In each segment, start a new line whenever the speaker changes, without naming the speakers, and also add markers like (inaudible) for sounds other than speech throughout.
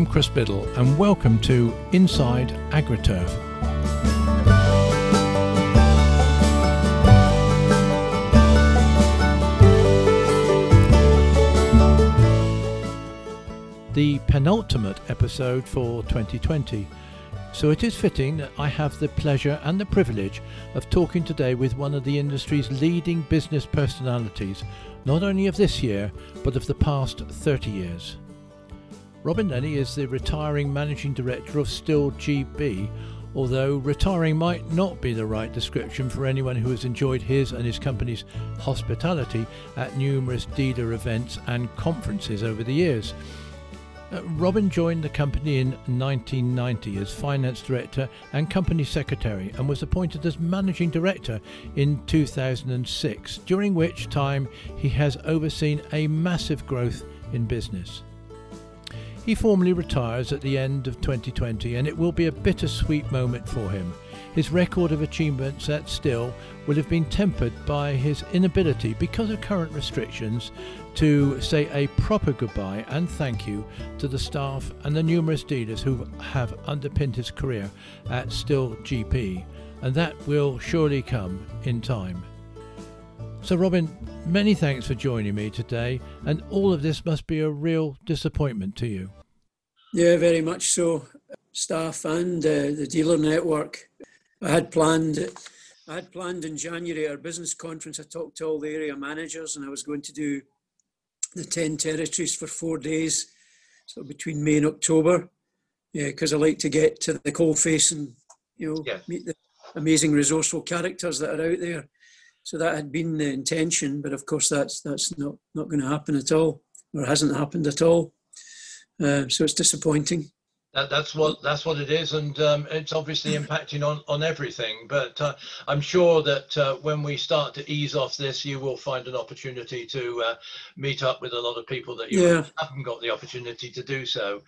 I'm Chris Biddle, and welcome to Inside AgriTurf. The penultimate episode for 2020. So it is fitting that I have the pleasure and the privilege of talking today with one of the industry's leading business personalities, not only of this year, but of the past 30 years. Robin Lenny is the retiring managing director of Stihl GB, although retiring might not be the right description for anyone who has enjoyed his and his company's hospitality at numerous dealer events and conferences over the years. Uh, Robin joined the company in 1990 as finance director and company secretary and was appointed as managing director in 2006, during which time he has overseen a massive growth in business. He formally retires at the end of 2020, and it will be a bittersweet moment for him. His record of achievements at Stihl will have been tempered by his inability, because of current restrictions, to say a proper goodbye and thank you to the staff and the numerous dealers who have underpinned his career at Stihl GB, and that will surely come in time. So, Robin, many thanks for joining me today, and all of this must be a real disappointment to you.
Yeah, very much so. Staff and uh, the dealer network. I had planned. I had planned in January our business conference. I talked to all the area managers, and I was going to do the ten territories for four days, so between May and October. Yeah, because I like to get to the cold face and you know yeah. meet the amazing resourceful characters that are out there. So that had been the intention, but of course that's that's not not going to happen at all, or hasn't happened at all. Uh, so it's disappointing.
That, that's what that's what it is, and um, it's obviously impacting on on everything. But uh, I'm sure that uh, when we start to ease off this, you will find an opportunity to uh, meet up with a lot of people that you yeah. haven't got the opportunity to do so.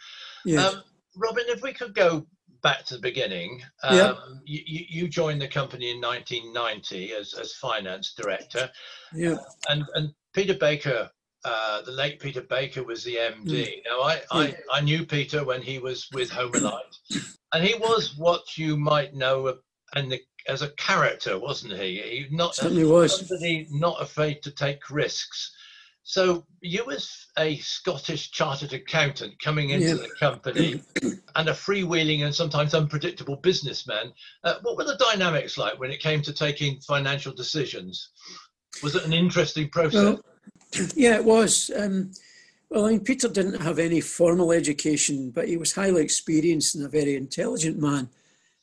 Yes. Um, Robin, if we could go back to the beginning, um, yeah. you, you joined the company in 1990 as as finance director.
Yeah.
And and Peter Baker uh, the late Peter Baker was the MD. Mm. Now, I, I, I, knew Peter when he was with Homelite, and he was what you might know and as a character, wasn't he? He not
certainly was
somebody not afraid to take risks. So you, as a Scottish chartered accountant coming into yeah. the company, (clears throat) and a freewheeling and sometimes unpredictable businessman, uh, what were the dynamics like when it came to taking financial decisions? Was it an interesting process?
Well, yeah, it was. Um, well, I mean, Peter didn't have any formal education, but he was highly experienced and a very intelligent man.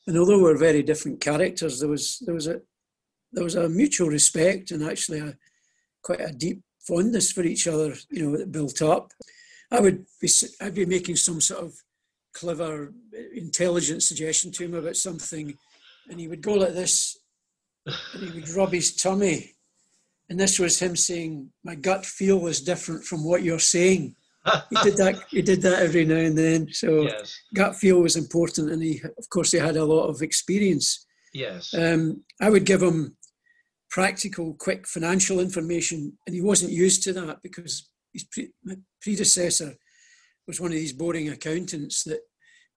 And although we're very different characters, there was there was a there was a mutual respect and actually a quite a deep fondness for each other. You know, that built up. I would be I'd be making some sort of clever, intelligent suggestion to him about something, and he would go like this, and he would rub his tummy and this was him saying, "My gut feel is different from what you're saying." he did that. (laughs) He did that every now and then. So yes. gut feel was important, and he, of course, he had a lot of experience.
Yes.
Um, I would give him practical, quick financial information, and he wasn't used to that because his pre- predecessor was one of these boring accountants that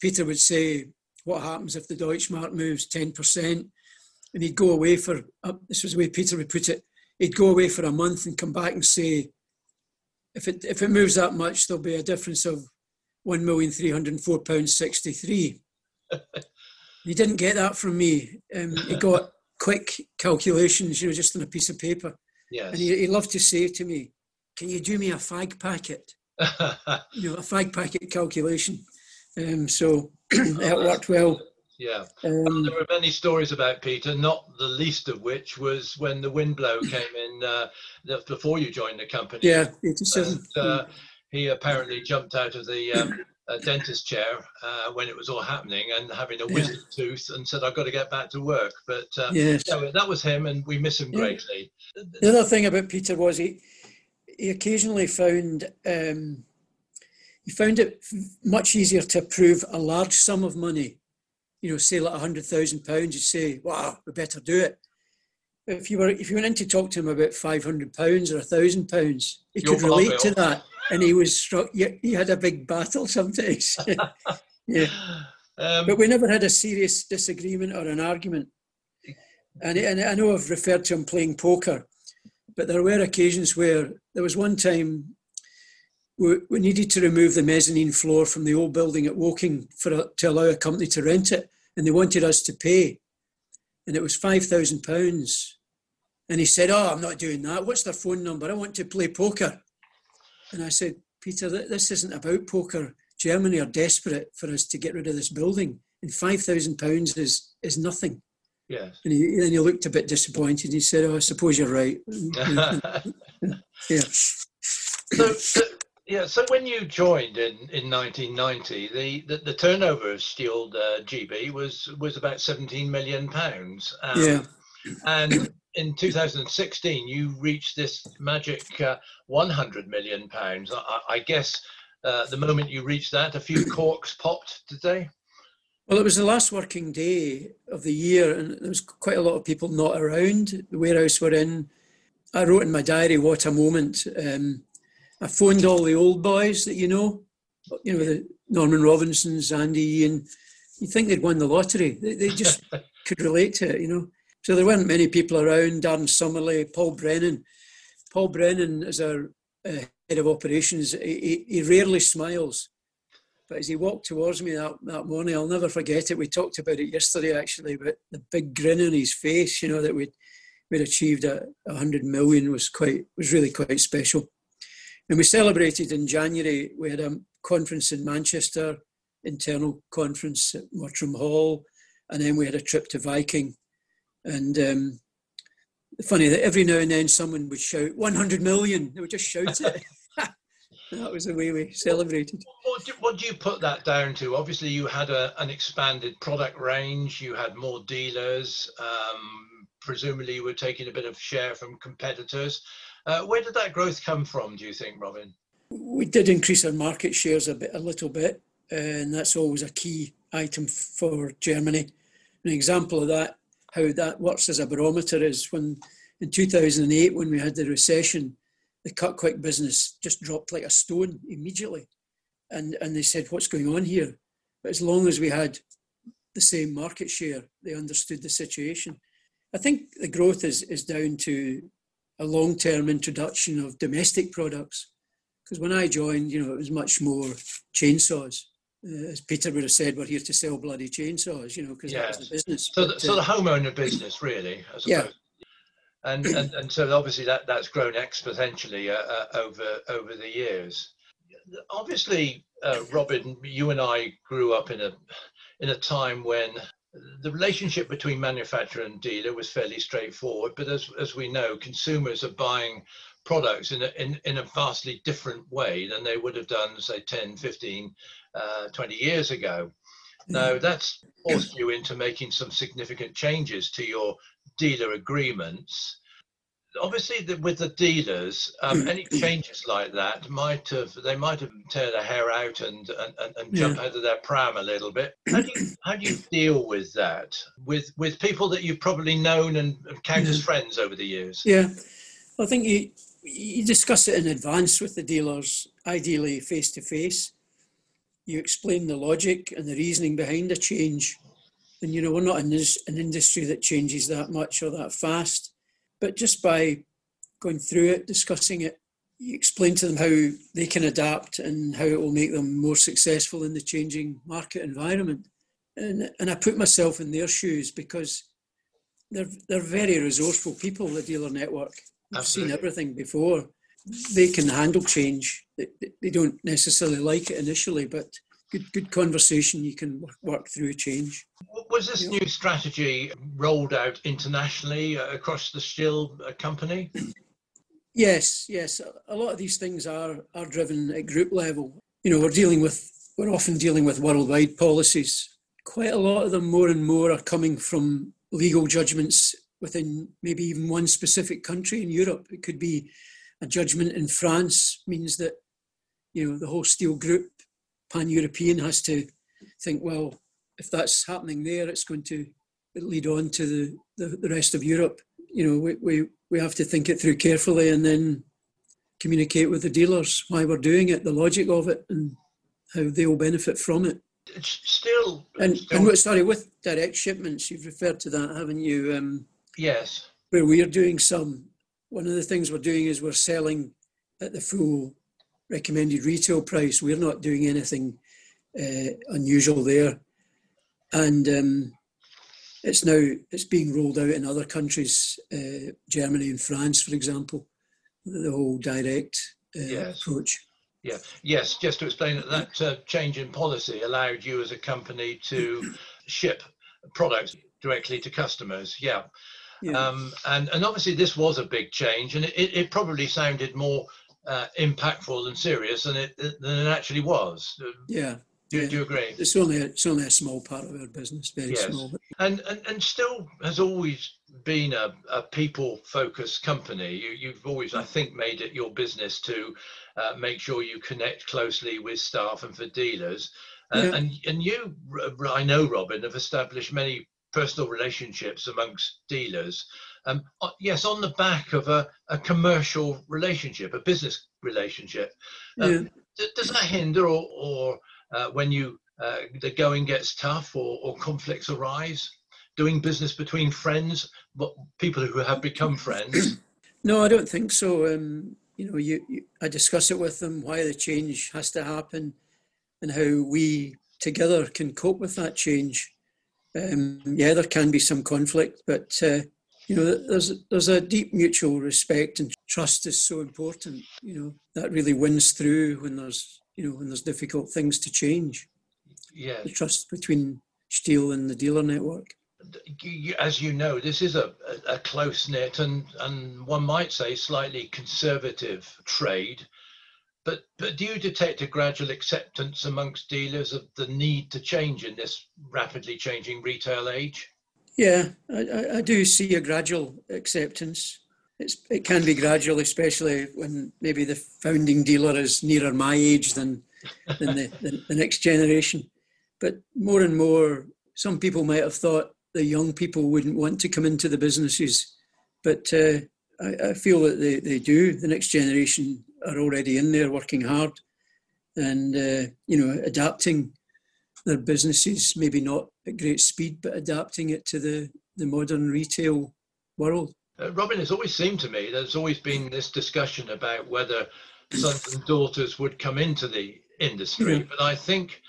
Peter would say, "What happens if the Deutschmark moves ten percent?" And he'd go away for. Uh, this was the way Peter would put it he'd go away for a month and come back and say, if it if it moves that much, there'll be a difference of one million three hundred four pounds sixty three. (laughs) he didn't get that from me. Um, he got quick calculations, you know, just on a piece of paper.
Yes.
And he, he loved to say to me, "Can you do me a fag packet? (laughs) you know, a fag packet calculation." Um, so (clears throat) it worked well.
Yeah. Um, there were many stories about Peter, not the least of which was when the windblow (clears throat) came in uh, before you joined the company.
Yeah, 87.
And, uh, he apparently jumped out of the um, uh, dentist chair uh, when it was all happening and having a wisdom yeah. tooth and said, I've got to get back to work. But uh, yes. yeah, that was him and we miss him yeah. greatly.
The other thing about Peter was he, he occasionally found um, he found it much easier to approve a large sum of money you know, say like a hundred thousand pounds, you'd say, "Wow, we better do it." If you were, if you went in to talk to him about five hundred pounds or a thousand pounds, he could relate to that. And he was struck. He had a big battle sometimes. (laughs) yeah, um, but we never had a serious disagreement or an argument. And, and I know I've referred to him playing poker, but there were occasions where there was one time we, we needed to remove the mezzanine floor from the old building at Woking for to allow a company to rent it, and they wanted us to pay, and it was five thousand pounds. And he said, "Oh, I'm not doing that. What's their phone number? I want to play poker." And I said, "Peter, this isn't about poker. Germany are desperate for us to get rid of this building, and five thousand pounds is is nothing."
Yes.
And he, then he looked a bit disappointed. He said, "Oh, I suppose you're right." (laughs) (laughs)
yeah. So, so, yeah. So when you joined in, in 1990, the, the, the turnover of Stihl uh, GB was was about 17 million pounds.
Um, yeah.
And in 2016, you reached this magic uh, 100 million pounds. I, I guess uh, the moment you reached that, a few (clears throat) corks popped, today.
Well, it was the last working day of the year, and there was quite a lot of people not around. The warehouse we're in. I wrote in my diary, "What a moment!" Um, I phoned all the old boys that you know, you know, the Norman Robinsons, Andy, and you think they'd won the lottery. They, they just (laughs) could relate to it, you know. So there weren't many people around. Darren Summerly, Paul Brennan. Paul Brennan is our uh, head of operations. He, he, he rarely smiles but as he walked towards me that, that morning, I'll never forget it. We talked about it yesterday, actually, but the big grin on his face, you know, that we'd, we'd achieved a, a hundred million was quite was really quite special. And we celebrated in January. We had a conference in Manchester, internal conference at Mottram Hall, and then we had a trip to Viking. And um, funny that every now and then someone would shout 100 million. They would just shout it. (laughs) that was the way we celebrated.
What do, what do, you put that down to? Obviously, you had a, an expanded product range, you had more dealers, um, presumably, you were taking a bit of share from competitors. Uh, where did that growth come from, do you think, Robin?
We did increase our market shares a bit, a little bit, and that's always a key item for Germany. An example of that, how that works as a barometer, is when in 2008, when we had the recession, the cut quick business just dropped like a stone immediately. And, and they said, What's going on here? But as long as we had the same market share, they understood the situation. I think the growth is, is down to a long term introduction of domestic products. Because when I joined, you know, it was much more chainsaws. Uh, as Peter would have said, we're here to sell bloody chainsaws, you know, because yes. that was the business.
So, but, the, so uh, the homeowner business, really,
yeah,
and, and and so obviously that that's grown exponentially uh, uh, over over the years. Obviously, uh, Robin, you and I grew up in a in a time when the relationship between manufacturer and dealer was fairly straightforward. But as as we know, consumers are buying products in a, in, in a vastly different way than they would have done, say, 10, 15, uh, 20 years ago. Now, that's forced you into making some significant changes to your dealer agreements. Obviously, the, with the dealers, um, hmm. any changes like that might have they might have tear their hair out and and, and jump yeah. out of their pram a little bit. How do you how do you deal with that with with people that you've probably known and count as friends over the years?
Yeah, I think you you discuss it in advance with the dealers, ideally face to face. You explain the logic and the reasoning behind a change and you know, we're not in this, an industry that changes that much or that fast. But just by going through it, discussing it, you explain to them how they can adapt and how it will make them more successful in the changing market environment. And, and I put myself in their shoes because they're, they're very resourceful people, the dealer network. I've seen everything before. They can handle change. They, they don't necessarily like it initially, but good good conversation. You can work through change.
Was this new strategy rolled out internationally uh, across the Stihl uh, company?
Yes, yes. A lot of these things are are driven at group level. You know, we're dealing with we're often dealing with worldwide policies. Quite a lot of them, more and more, are coming from legal judgments within maybe even one specific country in Europe. It could be a judgment in France means that you know the whole Stihl group pan European has to think, well, if that's happening there, it's going to lead on to the, the, the rest of Europe. You know, we, we, we have to think it through carefully and then communicate with the dealers why we're doing it, the logic of it, and how they'll benefit from it.
It's still.
And,
still
and sorry, with direct shipments, you've referred to that, haven't you? Um,
yes.
Where we're doing some, one of the things we're doing is we're selling at the full recommended retail price. We're not doing anything uh, unusual there, and um, it's now it's being rolled out in other countries, uh, Germany and France, for example, the whole direct uh,
Yes.
approach.
Yeah. Yes. Just to explain that that uh, change in policy allowed you as a company to ship products directly to customers. Yeah.
Yeah.
Um, and and obviously this was a big change, and it, it probably sounded more uh, impactful and serious than it than it actually was. Uh,
yeah.
Do,
Yeah.
do you agree?
It's only a, it's only a small part of our business, very
Yes.
small. But
and, and and Stihl has always been a, a people focused company you, you've always i think made it your business to uh, make sure you connect closely with staff and for dealers uh,
Yeah.
and and you i know robin have established many personal relationships amongst dealers um, uh, yes on the back of a, a commercial relationship a business relationship um,
yeah.
Does that hinder or, or uh, when you uh, the going gets tough or, or conflicts arise doing business between friends but people who have become friends (clears throat)
No, I don't think so. Um, you know, you, you, I discuss it with them why the change has to happen and how we together can cope with that change. Um, yeah, there can be some conflict, but uh, you know, there's there's a deep mutual respect and trust is so important. You know, that really wins through when there's you know when there's difficult things to change.
yeah
The trust between Stihl and the dealer network.
as you know this is a, a, a close knit and and one might say slightly conservative trade but but do you detect a gradual acceptance amongst dealers of the need to change in this rapidly changing retail age
Yeah, I, I, do see a gradual acceptance. It's, it can be gradual, especially when maybe the founding dealer is nearer my age than, than the, the, the next generation. But more and more, some people might have thought the young people wouldn't want to come into the businesses. But uh, I, I feel that they, they do. The next generation are already in there working hard and, uh, you know, adapting their businesses, maybe not at great speed, but adapting it to the, the modern retail world.
Uh, Robin, it's always seemed to me there's always been this discussion about whether (clears throat) sons and daughters would come into the industry,
Yeah.
but I think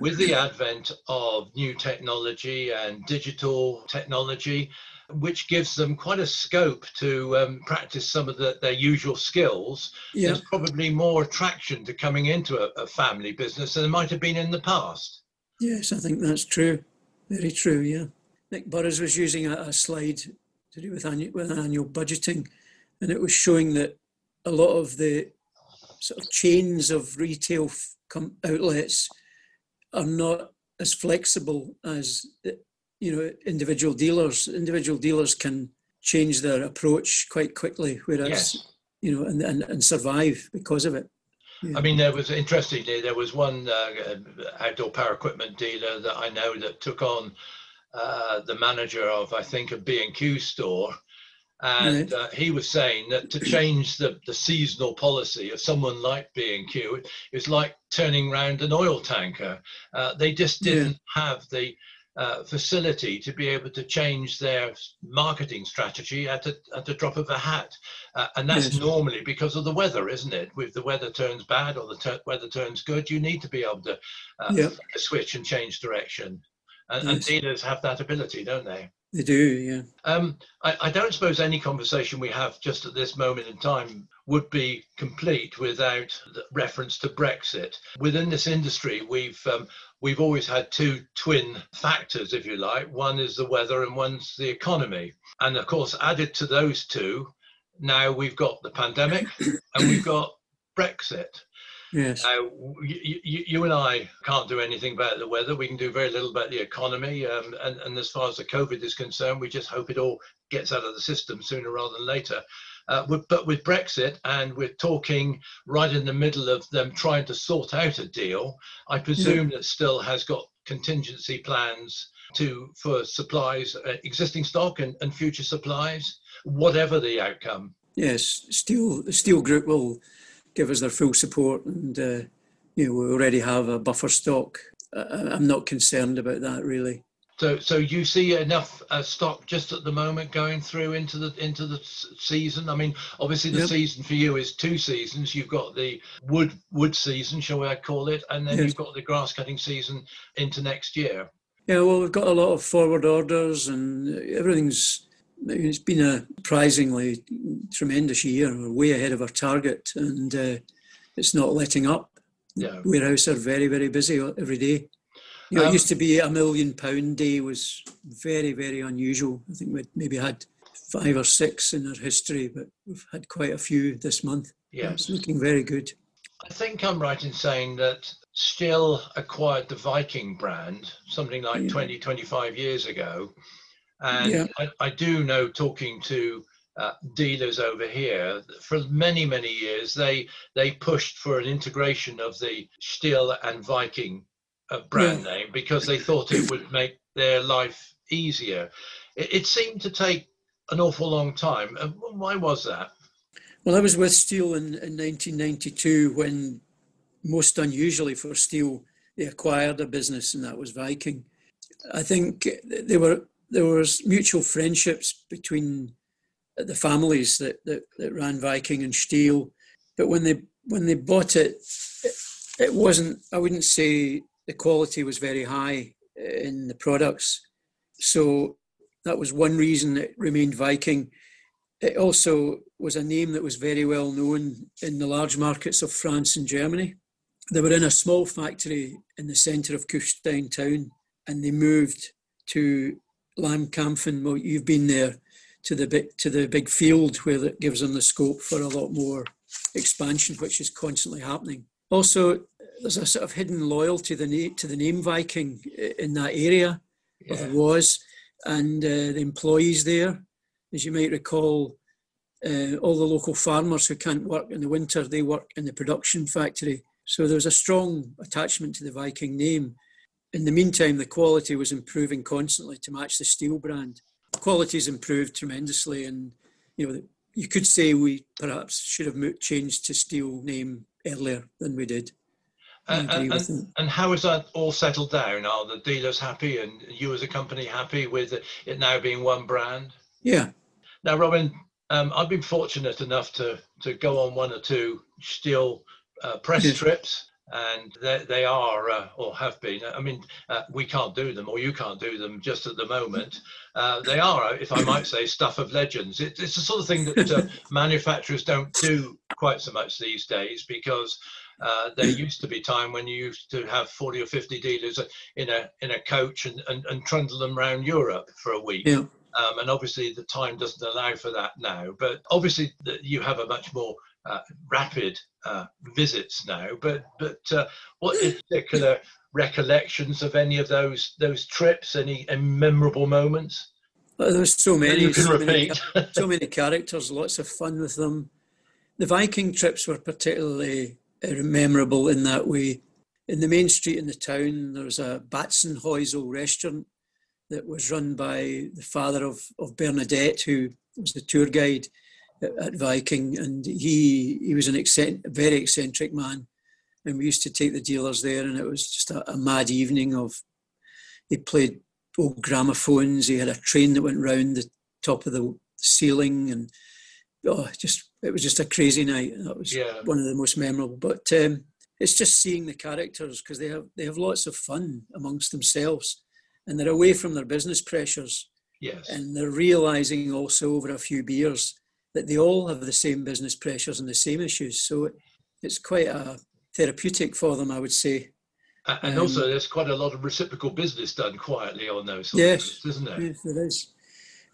with the advent of new technology and digital technology, which gives them quite a scope to um, practice some of the, their usual skills,
Yeah,
there's probably more attraction to coming into a, a family business than there might have been in the past.
yes, I think that's true. Very true, yeah. Nick Burrows was using a, a slide to do with annual, with annual budgeting, and it was showing that a lot of the sort of chains of retail f- outlets are not as flexible as you know individual dealers. Individual dealers can change their approach quite quickly, whereas
Yes.
you know and, and, and survive because of it.
I mean, there was interestingly, there was one uh, outdoor power equipment dealer that I know that took on uh, the manager of, I think, a B&Q store. And uh, he was saying that to change the, the seasonal policy of someone like B&Q is like turning around an oil tanker. Uh, they just didn't have the uh, facility to be able to change their marketing strategy at a, at a drop of a hat. Uh, and that's
Yes.
normally because of the weather, isn't it? If the weather turns bad or the ter- weather turns good, you need to be able to uh,
Yeah.
switch and change direction. And, and dealers have that ability, don't they?
They do, yeah.
Um, I, I don't suppose any conversation we have just at this moment in time would be complete without the reference to Brexit. Within this industry, we've um, we've always had two twin factors, if you like. One is the weather, and one's the economy. And of course, added to those two, now we've got the pandemic (coughs) and we've got Brexit.
Yes.
Now, you, you, and I can't do anything about the weather. We can do very little about the economy. Um, and, and as far as the COVID is concerned, we just hope it all gets out of the system sooner rather than later. Uh, with, but with Brexit, and we're talking right in the middle of them trying to sort out a deal, I presume that Stihl has got contingency plans to for supplies, uh, existing stock and, and future supplies, whatever the outcome.
yes, Stihl Stihl Group will give us their full support, and uh, you know we already have a buffer stock. I, I'm not concerned about that really.
So, so you see enough uh, stock just at the moment going through into the into the season. I mean, obviously the yep. season for you is two seasons. You've got the wood wood season, shall we call it, and then yes. you've got the grass cutting season into next year.
Yeah, well, we've got a lot of forward orders, and everything's. It's been a surprisingly tremendous year. We're way ahead of our target, and uh, it's not letting up. Yeah. Warehouse are very, very busy every day. You know, um, it used to be a million pound day was very, very unusual. I think we maybe had five or six in our history, but we've had quite a few this month. Yeah, it's looking very good.
I think I'm right in saying that Stihl acquired the Viking brand something like yeah. 20, 25 years ago. And yeah. I, I, do know talking to uh, dealers over here for many many years they they pushed for an integration of the Stihl and Viking a brand yeah. name because they thought it would make their life easier. It, it seemed to take an awful long time. why was that?
Well, I was with Stihl in, in 1992 when, most unusually for Stihl, they acquired a business, and that was Viking. I think they were there was mutual friendships between the families that, that, that ran Viking and Stihl. but when they when they bought it, it, wasn't. I wouldn't say the quality was very high eh, in the products. So that was one reason it remained Viking. It also was a name that was very well known in the large markets of France and Germany. They were in a small factory in the centre of Kufstein town and they moved to Langkampfen. Well, you've been there to the big to the big field where it gives them the scope for a lot more expansion, which is constantly happening. Also, there's a sort of hidden loyalty to the, to the name Viking in that area, yeah. there was, and uh, the employees there, as you might recall, uh, all the local farmers who can't work in the winter, they work in the production factory. So there's a strong attachment to the Viking name. In the meantime, the quality was improving constantly to match the Stihl brand. Quality's improved tremendously, and you know you could say we perhaps should have changed to Stihl name earlier than we did.
And, and, and, how is that all settled down? Are the dealers happy and you as a company happy with it now being one brand?
Yeah.
Now, Robin, um, I've been fortunate enough to, to go on one or two Stihl uh, press trips and they, they are uh, or have been i mean uh, we can't do them or you can't do them just at the moment uh, they are if i might say stuff of legends it, it's the sort of thing that uh, (laughs) manufacturers don't do quite so much these days because uh, there used to be time when you used to have 40 or 50 dealers in a in a coach and, and, and trundle them around Europe for a week. Yeah. Um, and obviously the time doesn't allow for that now. But obviously you have a much more uh, rapid uh, visits now. But but uh, what particular recollections of any of those those trips? Any, any memorable moments?
Well, there's so many, so many, (laughs) so many characters, lots of fun with them. The Viking trips were particularly memorable in that way. In the main street in the town, there was a Batzenhäusl restaurant that was run by the father of, of Bernadette, who was the tour guide at, Viking, and he he was an accent, very eccentric man, and we used to take the dealers there, and it was just a, a mad evening of. He played old gramophones. He had a train that went round the top of the ceiling, and oh, just it was just a crazy night. That was yeah. one of the most memorable. But um, it's just seeing the characters because they have they have lots of fun amongst themselves, and they're away from their business pressures.
Yes,
and they're realizing also over a few beers that they all have the same business pressures and the same issues. So it's quite a therapeutic for them, I would say.
And um, also, there's quite a lot of reciprocal business done quietly on those, yes, isn't there?
Yes, there is.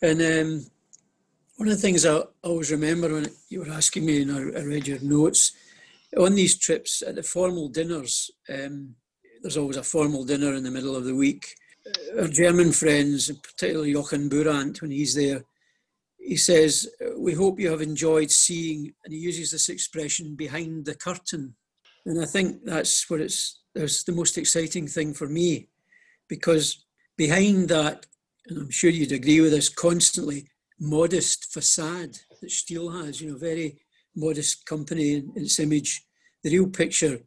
And um, one of the things I always remember when you were asking me and I read your notes, on these trips at the formal dinners, um, there's always a formal dinner in the middle of the week. Our German friends, particularly Jochen Burant, when he's there, he says, We hope you have enjoyed seeing, and he uses this expression, behind the curtain. And I think that's what it's that's the most exciting thing for me, because behind that, and I'm sure you'd agree with this constantly, modest facade that Stihl has, you know, very modest company in its image. The real picture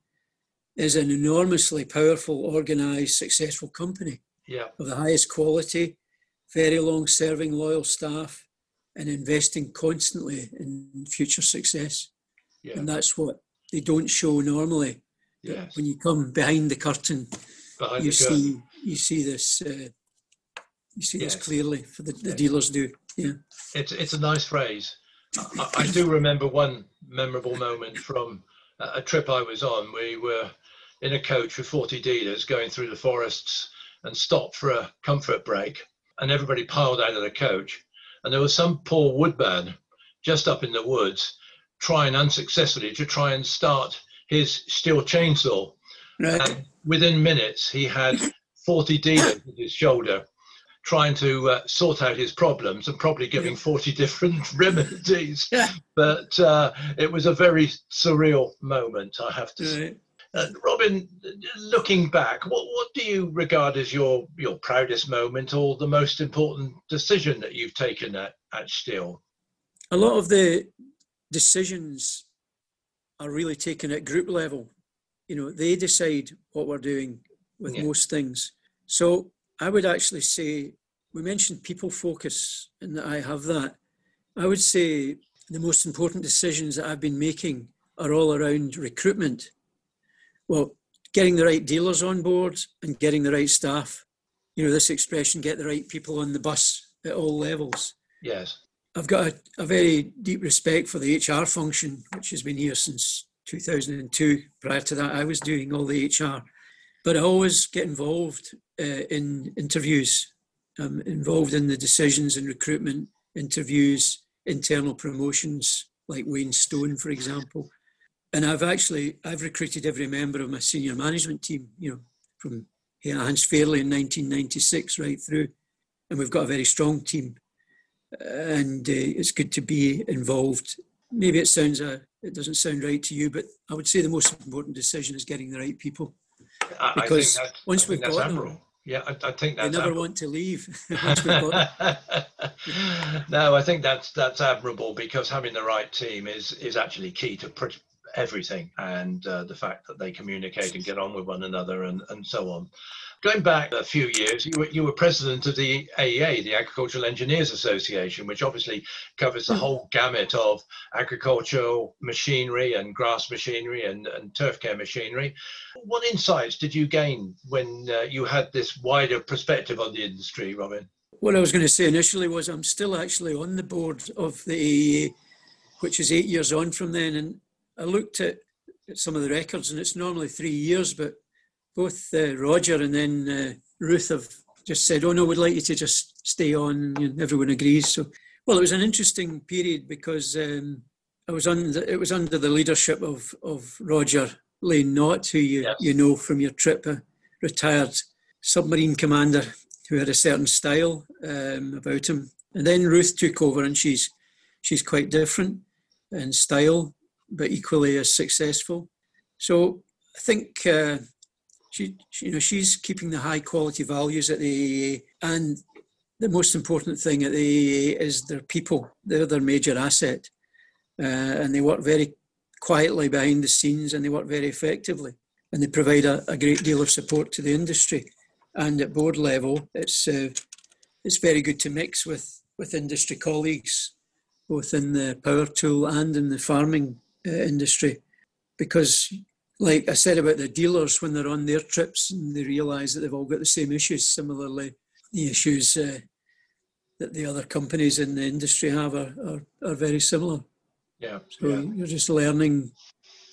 is an enormously powerful, organized, successful company
Yeah.
of the highest quality, very long serving, loyal staff, and investing constantly in future success.
Yeah.
And that's what they don't show normally.
Yes.
When you come behind the curtain,
Behind
you
the curtain.
see you see this uh, you see
Yes.
this clearly for the, the
Yes.
dealers do. Yeah.
It's it's a nice phrase. I, I do remember one memorable moment from a trip I was on. We were in a coach with 40 dealers going through the forests and stopped for a comfort break, and everybody piled out of the coach. And there was some poor woodman just up in the woods trying unsuccessfully to try and start his Stihl chainsaw.
Right.
And within minutes, he had 40 dealers at his shoulder trying to uh, sort out his problems and probably giving 40 different (laughs) remedies.
Yeah.
But uh, it was a very surreal moment, I have to say. Uh, Robin, looking back, what, what do you regard as your, your proudest moment or the most important decision that you've taken at, at Stihl?
A lot of the decisions are really taken at group level. You know, they decide what we're doing with
Yeah.
most things. So I would actually say, we mentioned people focus and that I have that. I would say the most important decisions that I've been making are all around recruitment. Well, getting the right dealers on board and getting the right staff. You know, this expression, get the right people on the bus at all levels.
Yes.
I've got a, a very deep respect for the HR function, which has been here since 2002. Prior to that, I was doing all the HR, but I always get involved uh, in interviews. I'm involved in the decisions and recruitment, interviews, internal promotions, like Wayne Stone, for example. And I've actually I've recruited every member of my senior management team, you know, from here Hans Fairley in 1996 right through, and we've got a very strong team and uh, it's good to be involved. Maybe it sounds uh, it doesn't sound right to you, but I would say the most important decision is getting the right people. Because
I think
once
I
we've
that's
got them,
admirable. Yeah, I, I think
They never
admirable.
want to leave. (laughs) Once we've got them. (laughs)
no, I think that's that's admirable because having the right team is is actually key to pretty everything, and uh, the fact that they communicate and get on with one another and and so on. Going back a few years, you were you were president of the AEA, the Agricultural Engineers Association, which obviously covers the
Hmm.
whole gamut of agricultural machinery and grass machinery and, and turf care machinery. What insights did you gain when uh, you had this wider perspective on the industry, Robin?
What I was going to say initially was I'm still actually on the board of the AEA, which is eight years on from then, and I looked at, at some of the records, and it's normally three years, but both uh, Roger and then uh, Ruth have just said, "Oh no, we'd like you to just stay on." And everyone agrees. So, well, it was an interesting period because um, I was under it was under the leadership of of Roger Lane-Nott, who you
Yes.
you know from your trip, a retired submarine commander who had a certain style um, about him. And then Ruth took over, and she's she's quite different in style, but equally as successful. So I think uh, she, you know, she's keeping the high quality values at the AEA, and the most important thing at the AEA is their people. They're their major asset, uh, and they work very quietly behind the scenes, and they work very effectively, and they provide a, a great deal of support to the industry. And at board level, it's uh, it's very good to mix with with industry colleagues, both in the power tool and in the farming uh, industry, because like I said about the dealers when they're on their trips and they realise that they've all got the same issues. Similarly, the issues uh, that the other companies in the industry have are, are, are very similar.
Yeah.
So
yeah.
you're just learning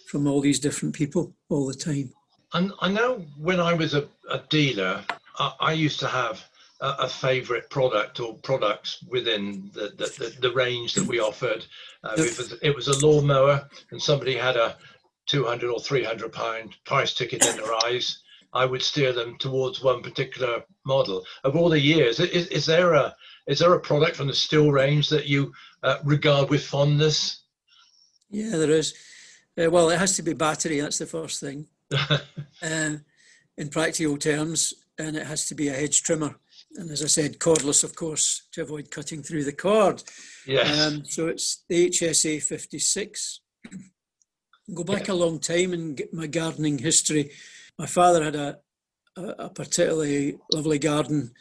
from all these different people all the time.
And I know when I was a, a dealer, I, I used to have a, favourite product or products within the, the, the, the range that we offered. Uh, if it was, it was a lawnmower and somebody had a 200 or 300 pound price ticket in their eyes, I would steer them towards one particular model. Of all the years, is, is there a is there a product from the Stihl range that you uh, regard with fondness?
Yeah, there is. Uh, well, it has to be battery. That's the first thing. (laughs) uh, in practical terms, and it has to be a hedge trimmer. And as I said, cordless, of course, to avoid cutting through the cord.
Yes.
Um, so it's the HSA 56. Go back
Yeah.
a long time in my gardening history. My father had a, a, a particularly lovely garden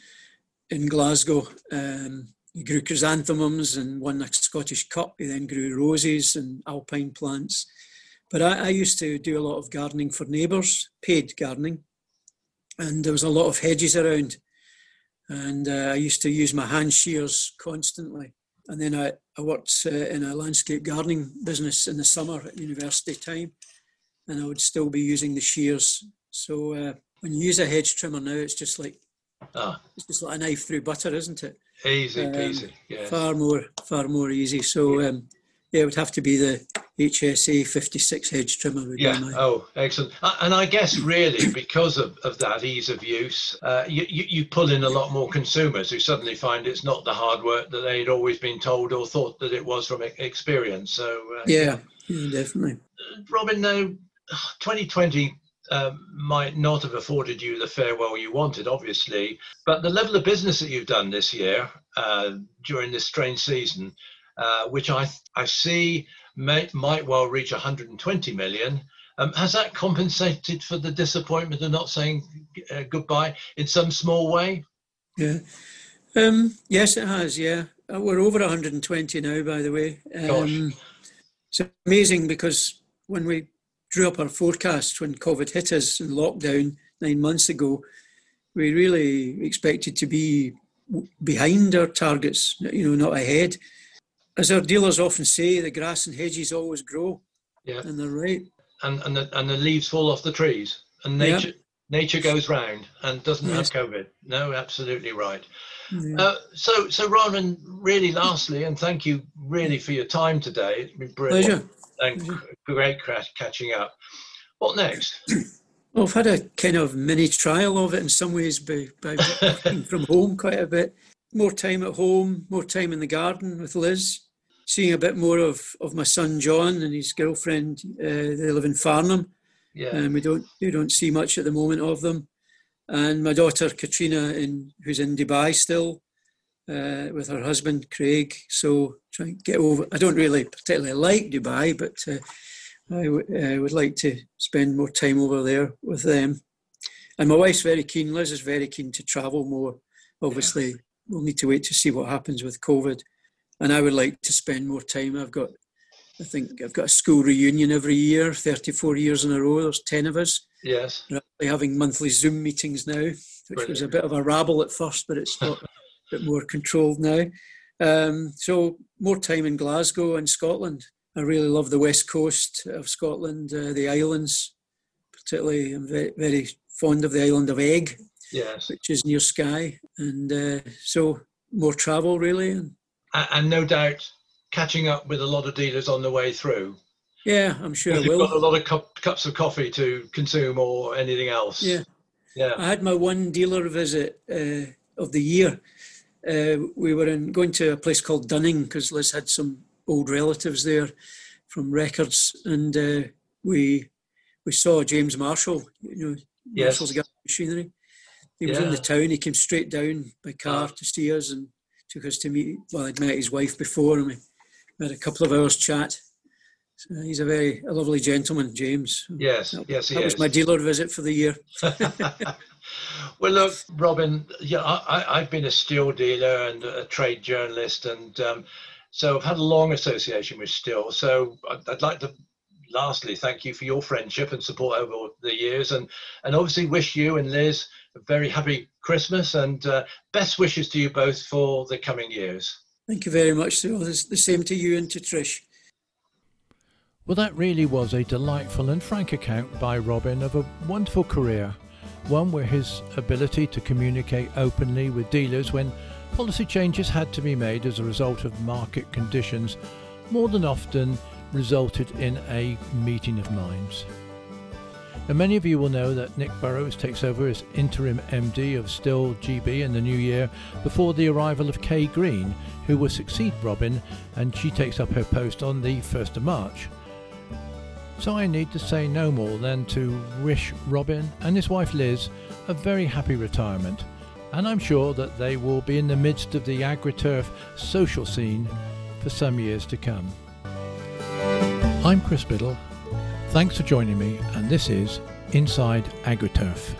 in Glasgow. Um, he grew chrysanthemums and won a Scottish Cup. He then grew roses and alpine plants. But I, I used to do a lot of gardening for neighbours, paid gardening. And there was a lot of hedges around. And uh, I used to use my hand shears constantly. And then I, I worked uh, in a landscape gardening business in the summer at university time. And I would still be using the shears. So uh, when you use a hedge trimmer now, it's just like
Ah,
it's just like a knife through butter, isn't it?
easy
Um,
peasy. Yes.
Far more, far more easy. So um, yeah, it would have to be the HSA 56 hedge trimmer. Would
Yeah.
Be my,
Oh, excellent. Uh, And I guess really because of, of that ease of use, uh, you, you, you pull in a lot more consumers who suddenly find it's not the hard work that they'd always been told or thought that it was from experience. So, uh,
yeah, yeah, definitely.
Robin, now 2020 um, might not have afforded you the farewell you wanted, obviously, but the level of business that you've done this year uh, during this strange season, uh, which I I see may, might well reach 120 million. Um, has that compensated for the disappointment of not saying uh, goodbye in some small way?
Yeah. Um, yes, it has. Yeah, Uh, we're over 120 now. By the way, um, it's amazing because when we drew up our forecasts when COVID hit us in lockdown nine months ago, we really expected to be behind our targets. You know, not ahead. As our dealers often say, the grass and hedges always grow,
Yeah,
and they're right.
and and the, and the leaves fall off the trees, and
Yeah.
nature nature goes round and doesn't
Yes.
have COVID. No, absolutely right.
Yeah.
Uh, so, so Robin, really, lastly, and thank you really for your time today. It's been brilliant
Pleasure.
and
Pleasure.
great cra- catching up. What next? (clears throat)
Well, I've had a kind of mini trial of it in some ways by, by working (laughs) from home quite a bit. More time at home, more time in the garden with Liz, seeing a bit more of, of my son John and his girlfriend. Uh, they live in Farnham,
Yeah,
and we don't we don't see much at the moment of them. And my daughter Katrina, in who's in Dubai still, uh, with her husband Craig. So trying to get over. I don't really particularly like Dubai, but uh, I w- uh, would like to spend more time over there with them. And my wife's very keen. Liz is very keen to travel more. Obviously, we'll need to wait to see what happens with COVID. And I would like to spend more time. I've got, I think I've got a school reunion every year, 34 years in a row. There's 10 of us.
yes,
We're having monthly Zoom meetings now, which was a bit of a rabble at first, but it's got (laughs) a bit more controlled now. Um, so more time in Glasgow and Scotland. I really love the west coast of Scotland, uh, the islands. Particularly, I'm very, very fond of the island of Eigg,
yes,
which is near Skye, and uh, so more travel really. And
and no doubt catching up with a lot of dealers on the way through.
yeah, I'm sure I
You've got a lot of cup, cups of coffee to consume or anything else.
Yeah.
yeah,
I had my one dealer visit uh, of the year. Uh, we were in, going to a place called Dunning because Liz had some old relatives there from records, and uh, we we saw James Marshall. You know,
Yes.
Marshall's got machinery. He was in the town. He came straight down by car
Ah.
to see us and took us to meet. Well, I'd met his wife before, and we had a couple of hours chat. So he's a very a lovely gentleman, James.
yes,
That-
yes, he
That
is.
was my dealer visit for the year. (laughs) (laughs)
well, look, Robin. Yeah, I, I've been a Stihl dealer and a trade journalist, and um, so I've had a long association with Stihl. So I'd, I'd like to, lastly, thank you for your friendship and support over the years, and and obviously wish you and Liz very happy Christmas and uh, best wishes to you both for the coming years.
Thank you very much. So the the same to you and to Trish.
Well, that really was a delightful and frank account by Robin of a wonderful career, one where his ability to communicate openly with dealers when policy changes had to be made as a result of market conditions more than often resulted in a meeting of minds. Now, many of you will know that Nick Burrows takes over as interim MD of Stihl GB in the new year before the arrival of Kay Green, who will succeed Robin, and she takes up her post on the 1st of March. So I need to say no more than to wish Robin and his wife Liz a very happy retirement
and I'm sure that they will be in the midst of the AgriTurf social scene for some years to come. I'm Chris Biddle. Thanks for joining me, and this is Inside AgriTurf.